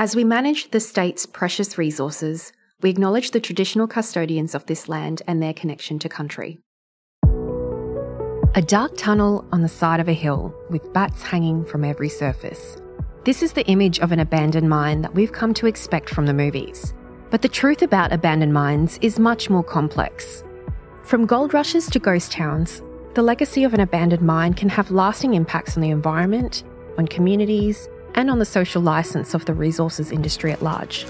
As we manage the state's precious resources, we acknowledge the traditional custodians of this land and their connection to country. A dark tunnel on the side of a hill with bats hanging from every surface. This is the image of an abandoned mine that we've come to expect from the movies. But the truth about abandoned mines is much more complex. From gold rushes to ghost towns, the legacy of an abandoned mine can have lasting impacts on the environment, on communities, and on the social licence of the resources industry at large.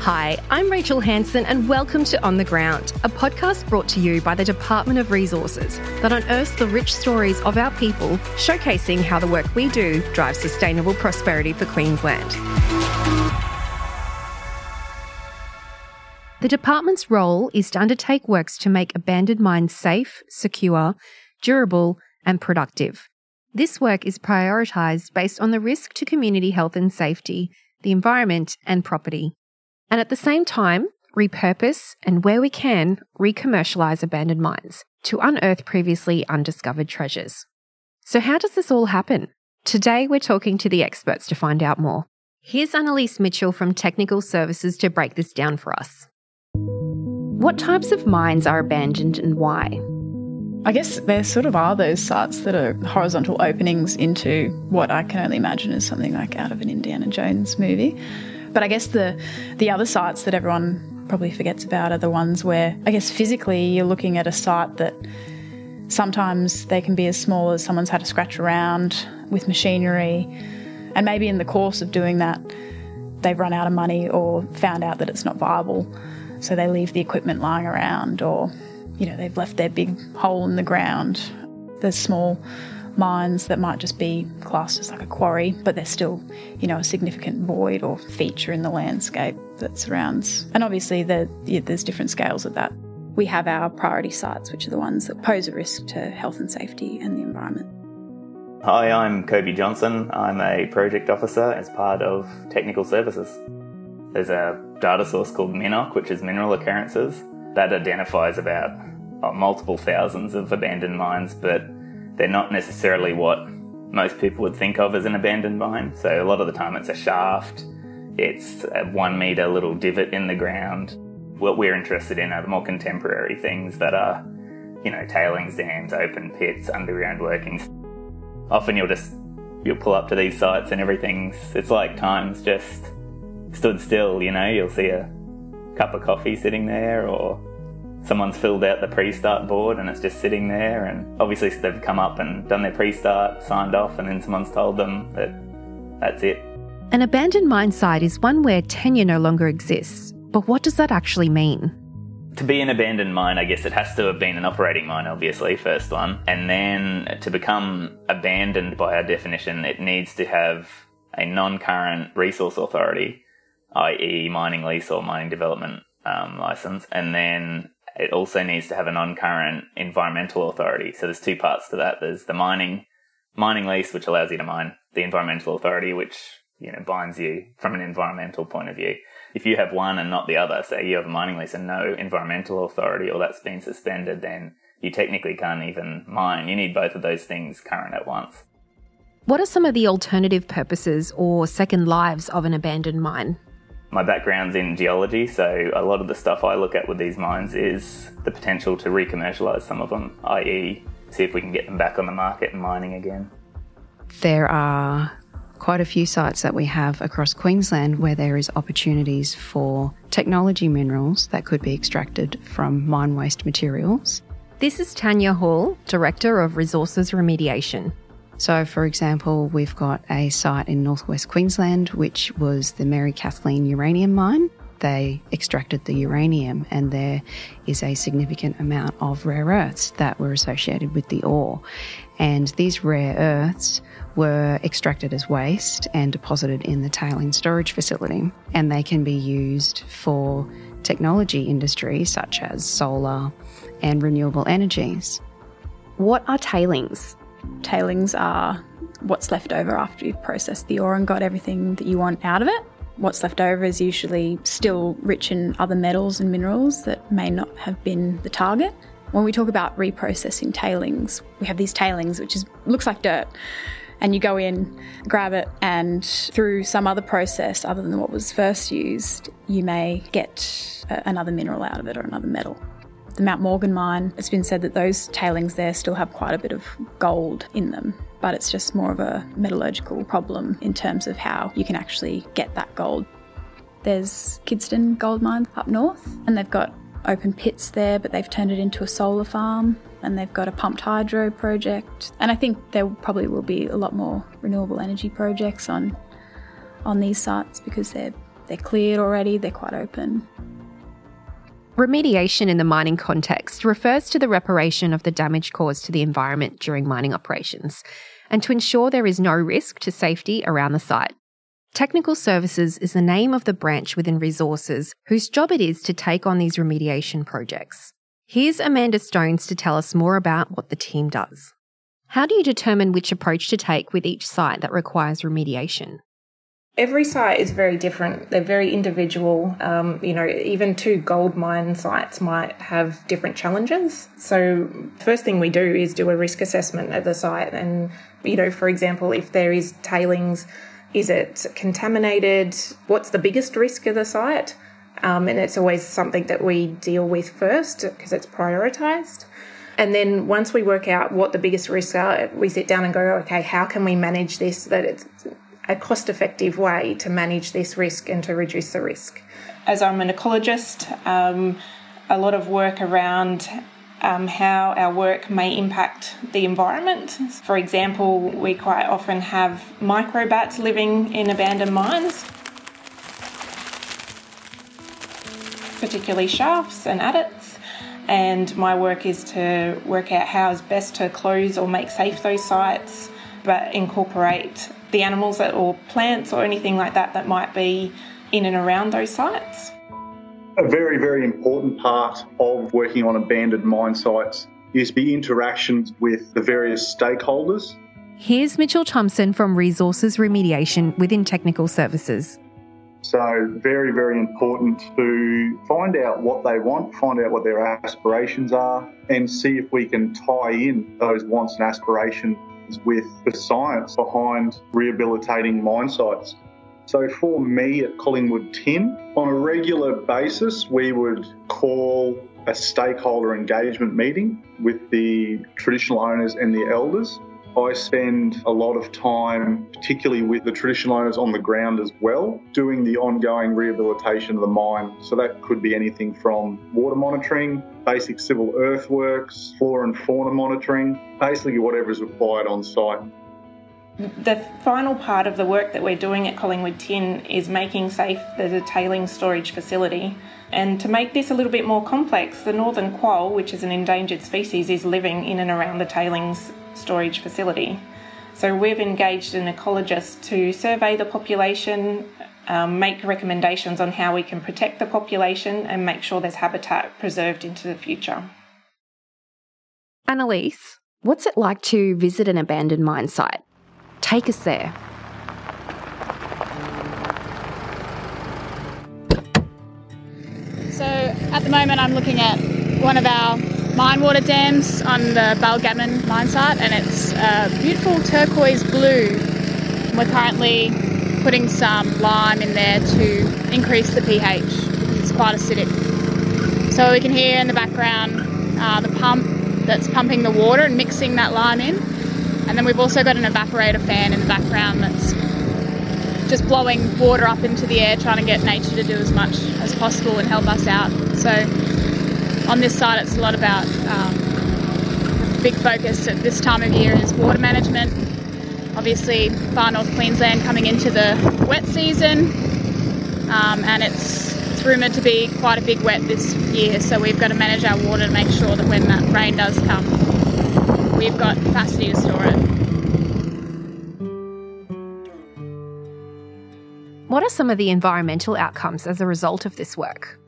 Hi, I'm Rachel Hanson, and welcome to On the Ground, a podcast brought to you by the Department of Resources that unearths the rich stories of our people, showcasing how the work we do drives sustainable prosperity for Queensland. The department's role is to undertake works to make abandoned mines safe, secure, durable, and productive. This work is prioritised based on the risk to community health and safety, the environment, and property. And at the same time, repurpose and where we can, recommercialise abandoned mines to unearth previously undiscovered treasures. So, how does this all happen? Today, we're talking to the experts to find out more. Here's Annaliese Mitchell from Technical Services to break this down for us. What types of mines are abandoned and why? I guess there sort of are those sites that are horizontal openings into what I can only imagine is something like out of an Indiana Jones movie. But I guess the the other sites that everyone probably forgets about are the ones where I guess physically you're looking at a site that sometimes they can be as small as someone's had to scratch around with machinery and maybe in the course of doing that they've run out of money or found out that it's not viable so they leave the equipment lying around or you know, they've left their big hole in the ground. There's small mines that might just be classed as like a quarry, but they're still, you know, a significant void or feature in the landscape that surrounds. And obviously, the, yeah, there's different scales of that. We have our priority sites, which are the ones that pose a risk to health and safety and the environment. Hi, I'm Kobie Johnson. I'm a project officer as part of Technical Services. There's a data source called MINOCC, which is Mineral Occurrences, that identifies about Uh, multiple thousands of abandoned mines, but they're not necessarily what most people would think of as an abandoned mine. So a lot of the time it's a shaft, it's a one meter little divot in the ground. What we're interested in are the more contemporary things that are, you know, tailings dams, open pits, underground workings. Often you'll just you'll pull up to these sites and everything's it's like time's just stood still, you know, you'll see a cup of coffee sitting there or someone's filled out the pre-start board and it's just sitting there and obviously they've come up and done their pre-start signed off and then someone's told them that that's it an abandoned mine site is one where tenure no longer exists but what does that actually mean to be an abandoned mine, I guess it has to have been an operating mine, obviously, first one. And then to become abandoned by our definition, it needs to have a non current resource authority i.e., mining lease or mining development um, license, and then it also needs to have a non-current environmental authority. So there's two parts to that. There's the mining mining lease, which allows you to mine, the environmental authority, which you know binds you from an environmental point of view. If you have one and not the other, say you have a mining lease and no environmental authority, or that's been suspended, then you technically can't even mine. You need both of those things current at once. What are some of the alternative purposes or second lives of an abandoned mine? My background's in geology, so a lot of the stuff I look at with these mines is the potential to recommercialise some of them, i.e., see if we can get them back on the market and mining again. There are quite a few sites that we have across Queensland where there is opportunities for technology minerals that could be extracted from mine waste materials. This is Tania Hall, Director of Resources Remediation. So, for example, we've got a site in northwest Queensland, which was the Mary Kathleen uranium mine. They extracted the uranium, and there is a significant amount of rare earths that were associated with the ore. And these rare earths were extracted as waste and deposited in the tailing storage facility, and they can be used for technology industries such as solar and renewable energies. What are tailings? Tailings are what's left over after you've processed the ore and got everything that you want out of it. What's left over is usually still rich in other metals and minerals that may not have been the target. When we talk about reprocessing tailings, we have these tailings, which is looks like dirt. And you go in, grab it, and through some other process other than what was first used, you may get another mineral out of it or another metal. The Mount Morgan mine, it's been said that those tailings there still have quite a bit of gold in them, but it's just more of a metallurgical problem in terms of how you can actually get that gold. There's Kidston Gold Mine up north, and they've got open pits there, but they've turned it into a solar farm and they've got a pumped hydro project. And I think there probably will be a lot more renewable energy projects on on these sites because they're they're cleared already, they're quite open. Remediation in the mining context refers to the reparation of the damage caused to the environment during mining operations and to ensure there is no risk to safety around the site. Technical Services is the name of the branch within Resources whose job it is to take on these remediation projects. Here's Amanda Stones to tell us more about what the team does. How do you determine which approach to take with each site that requires remediation? Every site is very different. They're very individual. Um, you know, even two gold mine sites might have different challenges. So, first thing we do is do a risk assessment of the site. And, you know, for example, if there is tailings, is it contaminated? What's the biggest risk of the site? Um, and it's always something that we deal with first because it's prioritised. And then once we work out what the biggest risks are, we sit down and go, okay, how can we manage this that it's a cost effective way to manage this risk and to reduce the risk. As I'm an ecologist, um, a lot of work around um, how our work may impact the environment. For example, we quite often have microbats living in abandoned mines, particularly shafts and adits. And my work is to work out how is best to close or make safe those sites, but incorporate the animals that, or plants or anything like that that might be in and around those sites. A very, very important part of working on abandoned mine sites is the interactions with the various stakeholders. Here's Mitchell Thompson from Resources Remediation within Technical Services. So, very, very important to find out what they want, find out what their aspirations are, and see if we can tie in those wants and aspirations with the science behind rehabilitating mine sites. So for me at Collingwood Tin, on a regular basis, we would call a stakeholder engagement meeting with the traditional owners and the elders I spend a lot of time, particularly with the traditional owners on the ground as well, doing the ongoing rehabilitation of the mine. So that could be anything from water monitoring, basic civil earthworks, flora and fauna monitoring, basically whatever is required on site. The final part of the work that we're doing at Collingwood Tin is making safe the tailing storage facility. And to make this a little bit more complex, the northern quoll, which is an endangered species, is living in and around the tailings storage facility. So we've engaged an ecologist to survey the population, um, make recommendations on how we can protect the population and make sure there's habitat preserved into the future. Annaliese, what's it like to visit an abandoned mine site? Take us there. So at the moment, I'm looking at one of our mine water dams on the Baal Gammon mine site, and it's a beautiful turquoise blue. We're currently putting some lime in there to increase the pH it's quite acidic. So we can hear in the background uh, the pump that's pumping the water and mixing that lime in. And then we've also got an evaporator fan in the background that's just blowing water up into the air, trying to get nature to do as much as possible and help us out. So on this side, it's a lot about um, big focus at this time of year is water management. Obviously, far north Queensland coming into the wet season, um, and it's it's rumoured to be quite a big wet this year. So we've got to manage our water to make sure that when that rain does come, we've got capacity to store it. What are some of the environmental outcomes as a result of this work?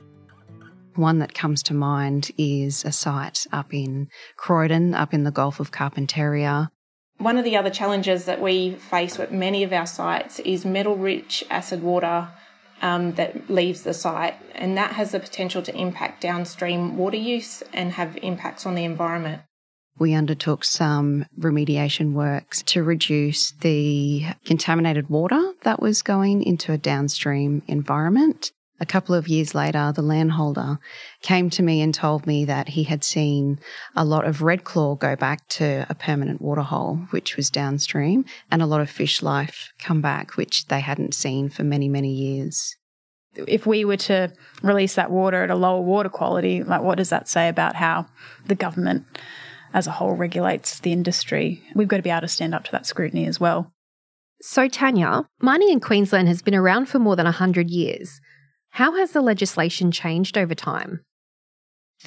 One that comes to mind is a site up in Croydon, up in the Gulf of Carpentaria. One of the other challenges that we face with many of our sites is metal rich acid water um, that leaves the site, and that has the potential to impact downstream water use and have impacts on the environment. We undertook some remediation works to reduce the contaminated water that was going into a downstream environment. A couple of years later, the landholder came to me and told me that he had seen a lot of red claw go back to a permanent waterhole, which was downstream, and a lot of fish life come back, which they hadn't seen for many, many years. If we were to release that water at a lower water quality, like what does that say about how the government as a whole regulates the industry? We've got to be able to stand up to that scrutiny as well. So, Tania, mining in Queensland has been around for more than 100 years. How has the legislation changed over time?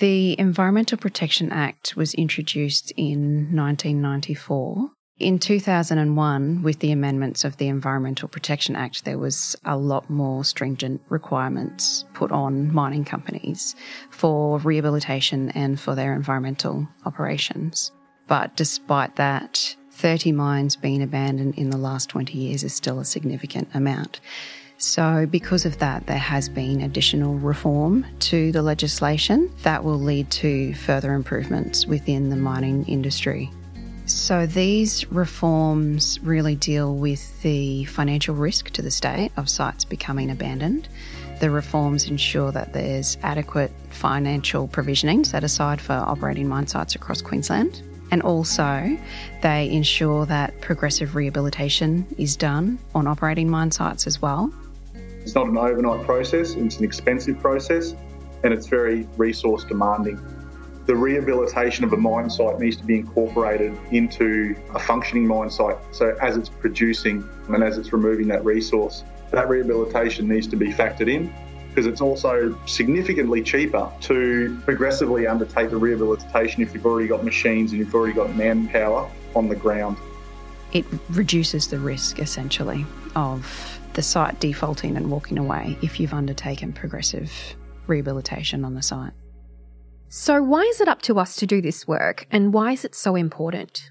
The Environmental Protection Act was introduced in 1994. In 2001, with the amendments of the Environmental Protection Act, there was a lot more stringent requirements put on mining companies for rehabilitation and for their environmental operations. But despite that, 30 mines being abandoned in the last 20 years is still a significant amount. So, because of that, there has been additional reform to the legislation that will lead to further improvements within the mining industry. So, these reforms really deal with the financial risk to the state of sites becoming abandoned. The reforms ensure that there's adequate financial provisioning set aside for operating mine sites across Queensland. And also, they ensure that progressive rehabilitation is done on operating mine sites as well. It's not an overnight process, it's an expensive process, and it's very resource demanding. The rehabilitation of a mine site needs to be incorporated into a functioning mine site. So, as it's producing and as it's removing that resource, that rehabilitation needs to be factored in because it's also significantly cheaper to progressively undertake the rehabilitation if you've already got machines and you've already got manpower on the ground. It reduces the risk essentially of the site defaulting and walking away if you've undertaken progressive rehabilitation on the site. So, why is it up to us to do this work and why is it so important?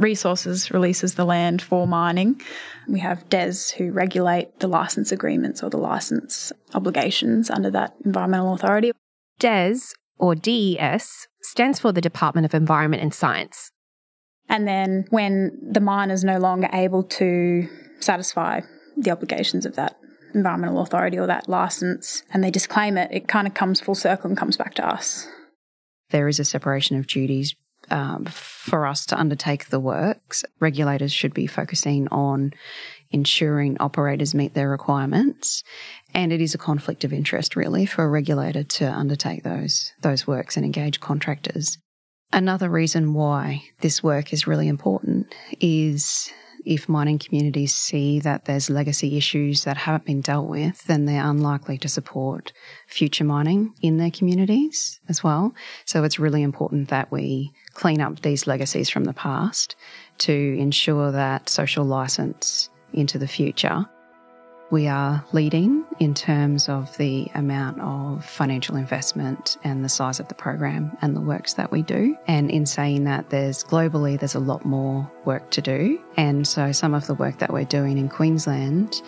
Resources releases the land for mining. We have DES who regulate the license agreements or the license obligations under that environmental authority. DES, or DES, stands for the Department of Environment and Science. And then when the mine is no longer able to satisfy the obligations of that environmental authority or that license and they disclaim it, it kind of comes full circle and comes back to us. There is a separation of duties um, for us to undertake the works. Regulators should be focusing on ensuring operators meet their requirements, and it is a conflict of interest really for a regulator to undertake those those works and engage contractors. Another reason why this work is really important is if mining communities see that there's legacy issues that haven't been dealt with, then they're unlikely to support future mining in their communities as well. So it's really important that we clean up these legacies from the past to ensure that social license into the future we are leading in terms of the amount of financial investment and the size of the program and the works that we do. And in saying that, there's globally, there's a lot more work to do. And so some of the work that we're doing in Queensland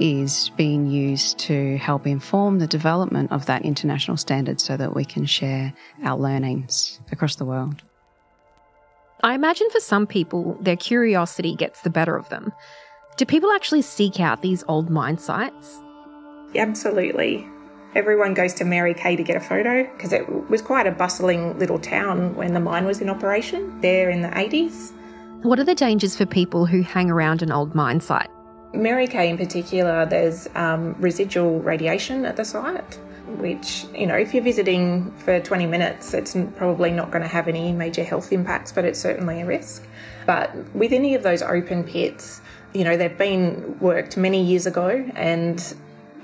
is being used to help inform the development of that international standard so that we can share our learnings across the world. I imagine for some people, their curiosity gets the better of them. Do people actually seek out these old mine sites? Absolutely. Everyone goes to Mary Kay to get a photo because it was quite a bustling little town when the mine was in operation there in the 80s. What are the dangers for people who hang around an old mine site? Mary Kay, in particular, there's um, residual radiation at the site, which, you know, if you're visiting for 20 minutes, it's probably not going to have any major health impacts, but it's certainly a risk. But with any of those open pits, you know, they've been worked many years ago and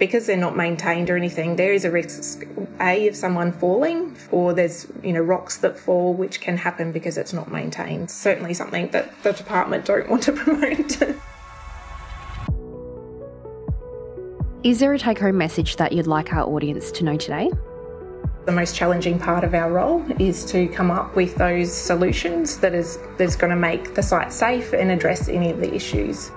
because they're not maintained or anything, there is a risk, A, of someone falling, or there's, you know, rocks that fall, which can happen because it's not maintained. Certainly something that the department don't want to promote. is there a take home message that you'd like our audience to know today? The most challenging part of our role is to come up with those solutions that is that's going to make the site safe and address any of the issues.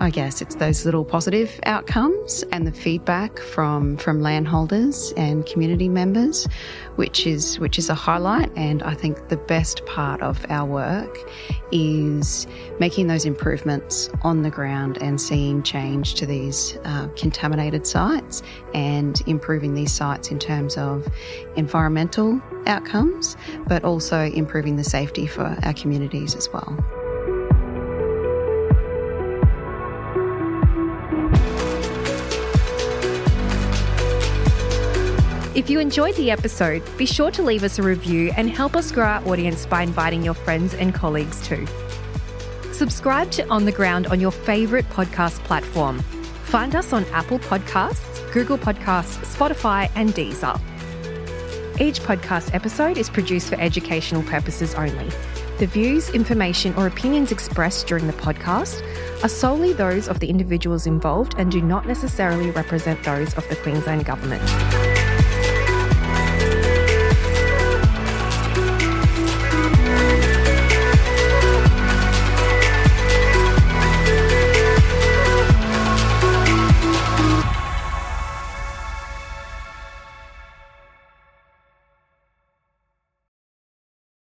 I guess it's those little positive outcomes and the feedback from from landholders and community members, which is which is a highlight. And I think the best part of our work is making those improvements on the ground and seeing change to these uh, contaminated sites and improving these sites in terms of environmental outcomes, but also improving the safety for our communities as well. If you enjoyed the episode, be sure to leave us a review and help us grow our audience by inviting your friends and colleagues too. Subscribe to On the Ground on your favourite podcast platform. Find us on Apple Podcasts, Google Podcasts, Spotify, and Deezer. Each podcast episode is produced for educational purposes only. The views, information, or opinions expressed during the podcast are solely those of the individuals involved and do not necessarily represent those of the Queensland Government.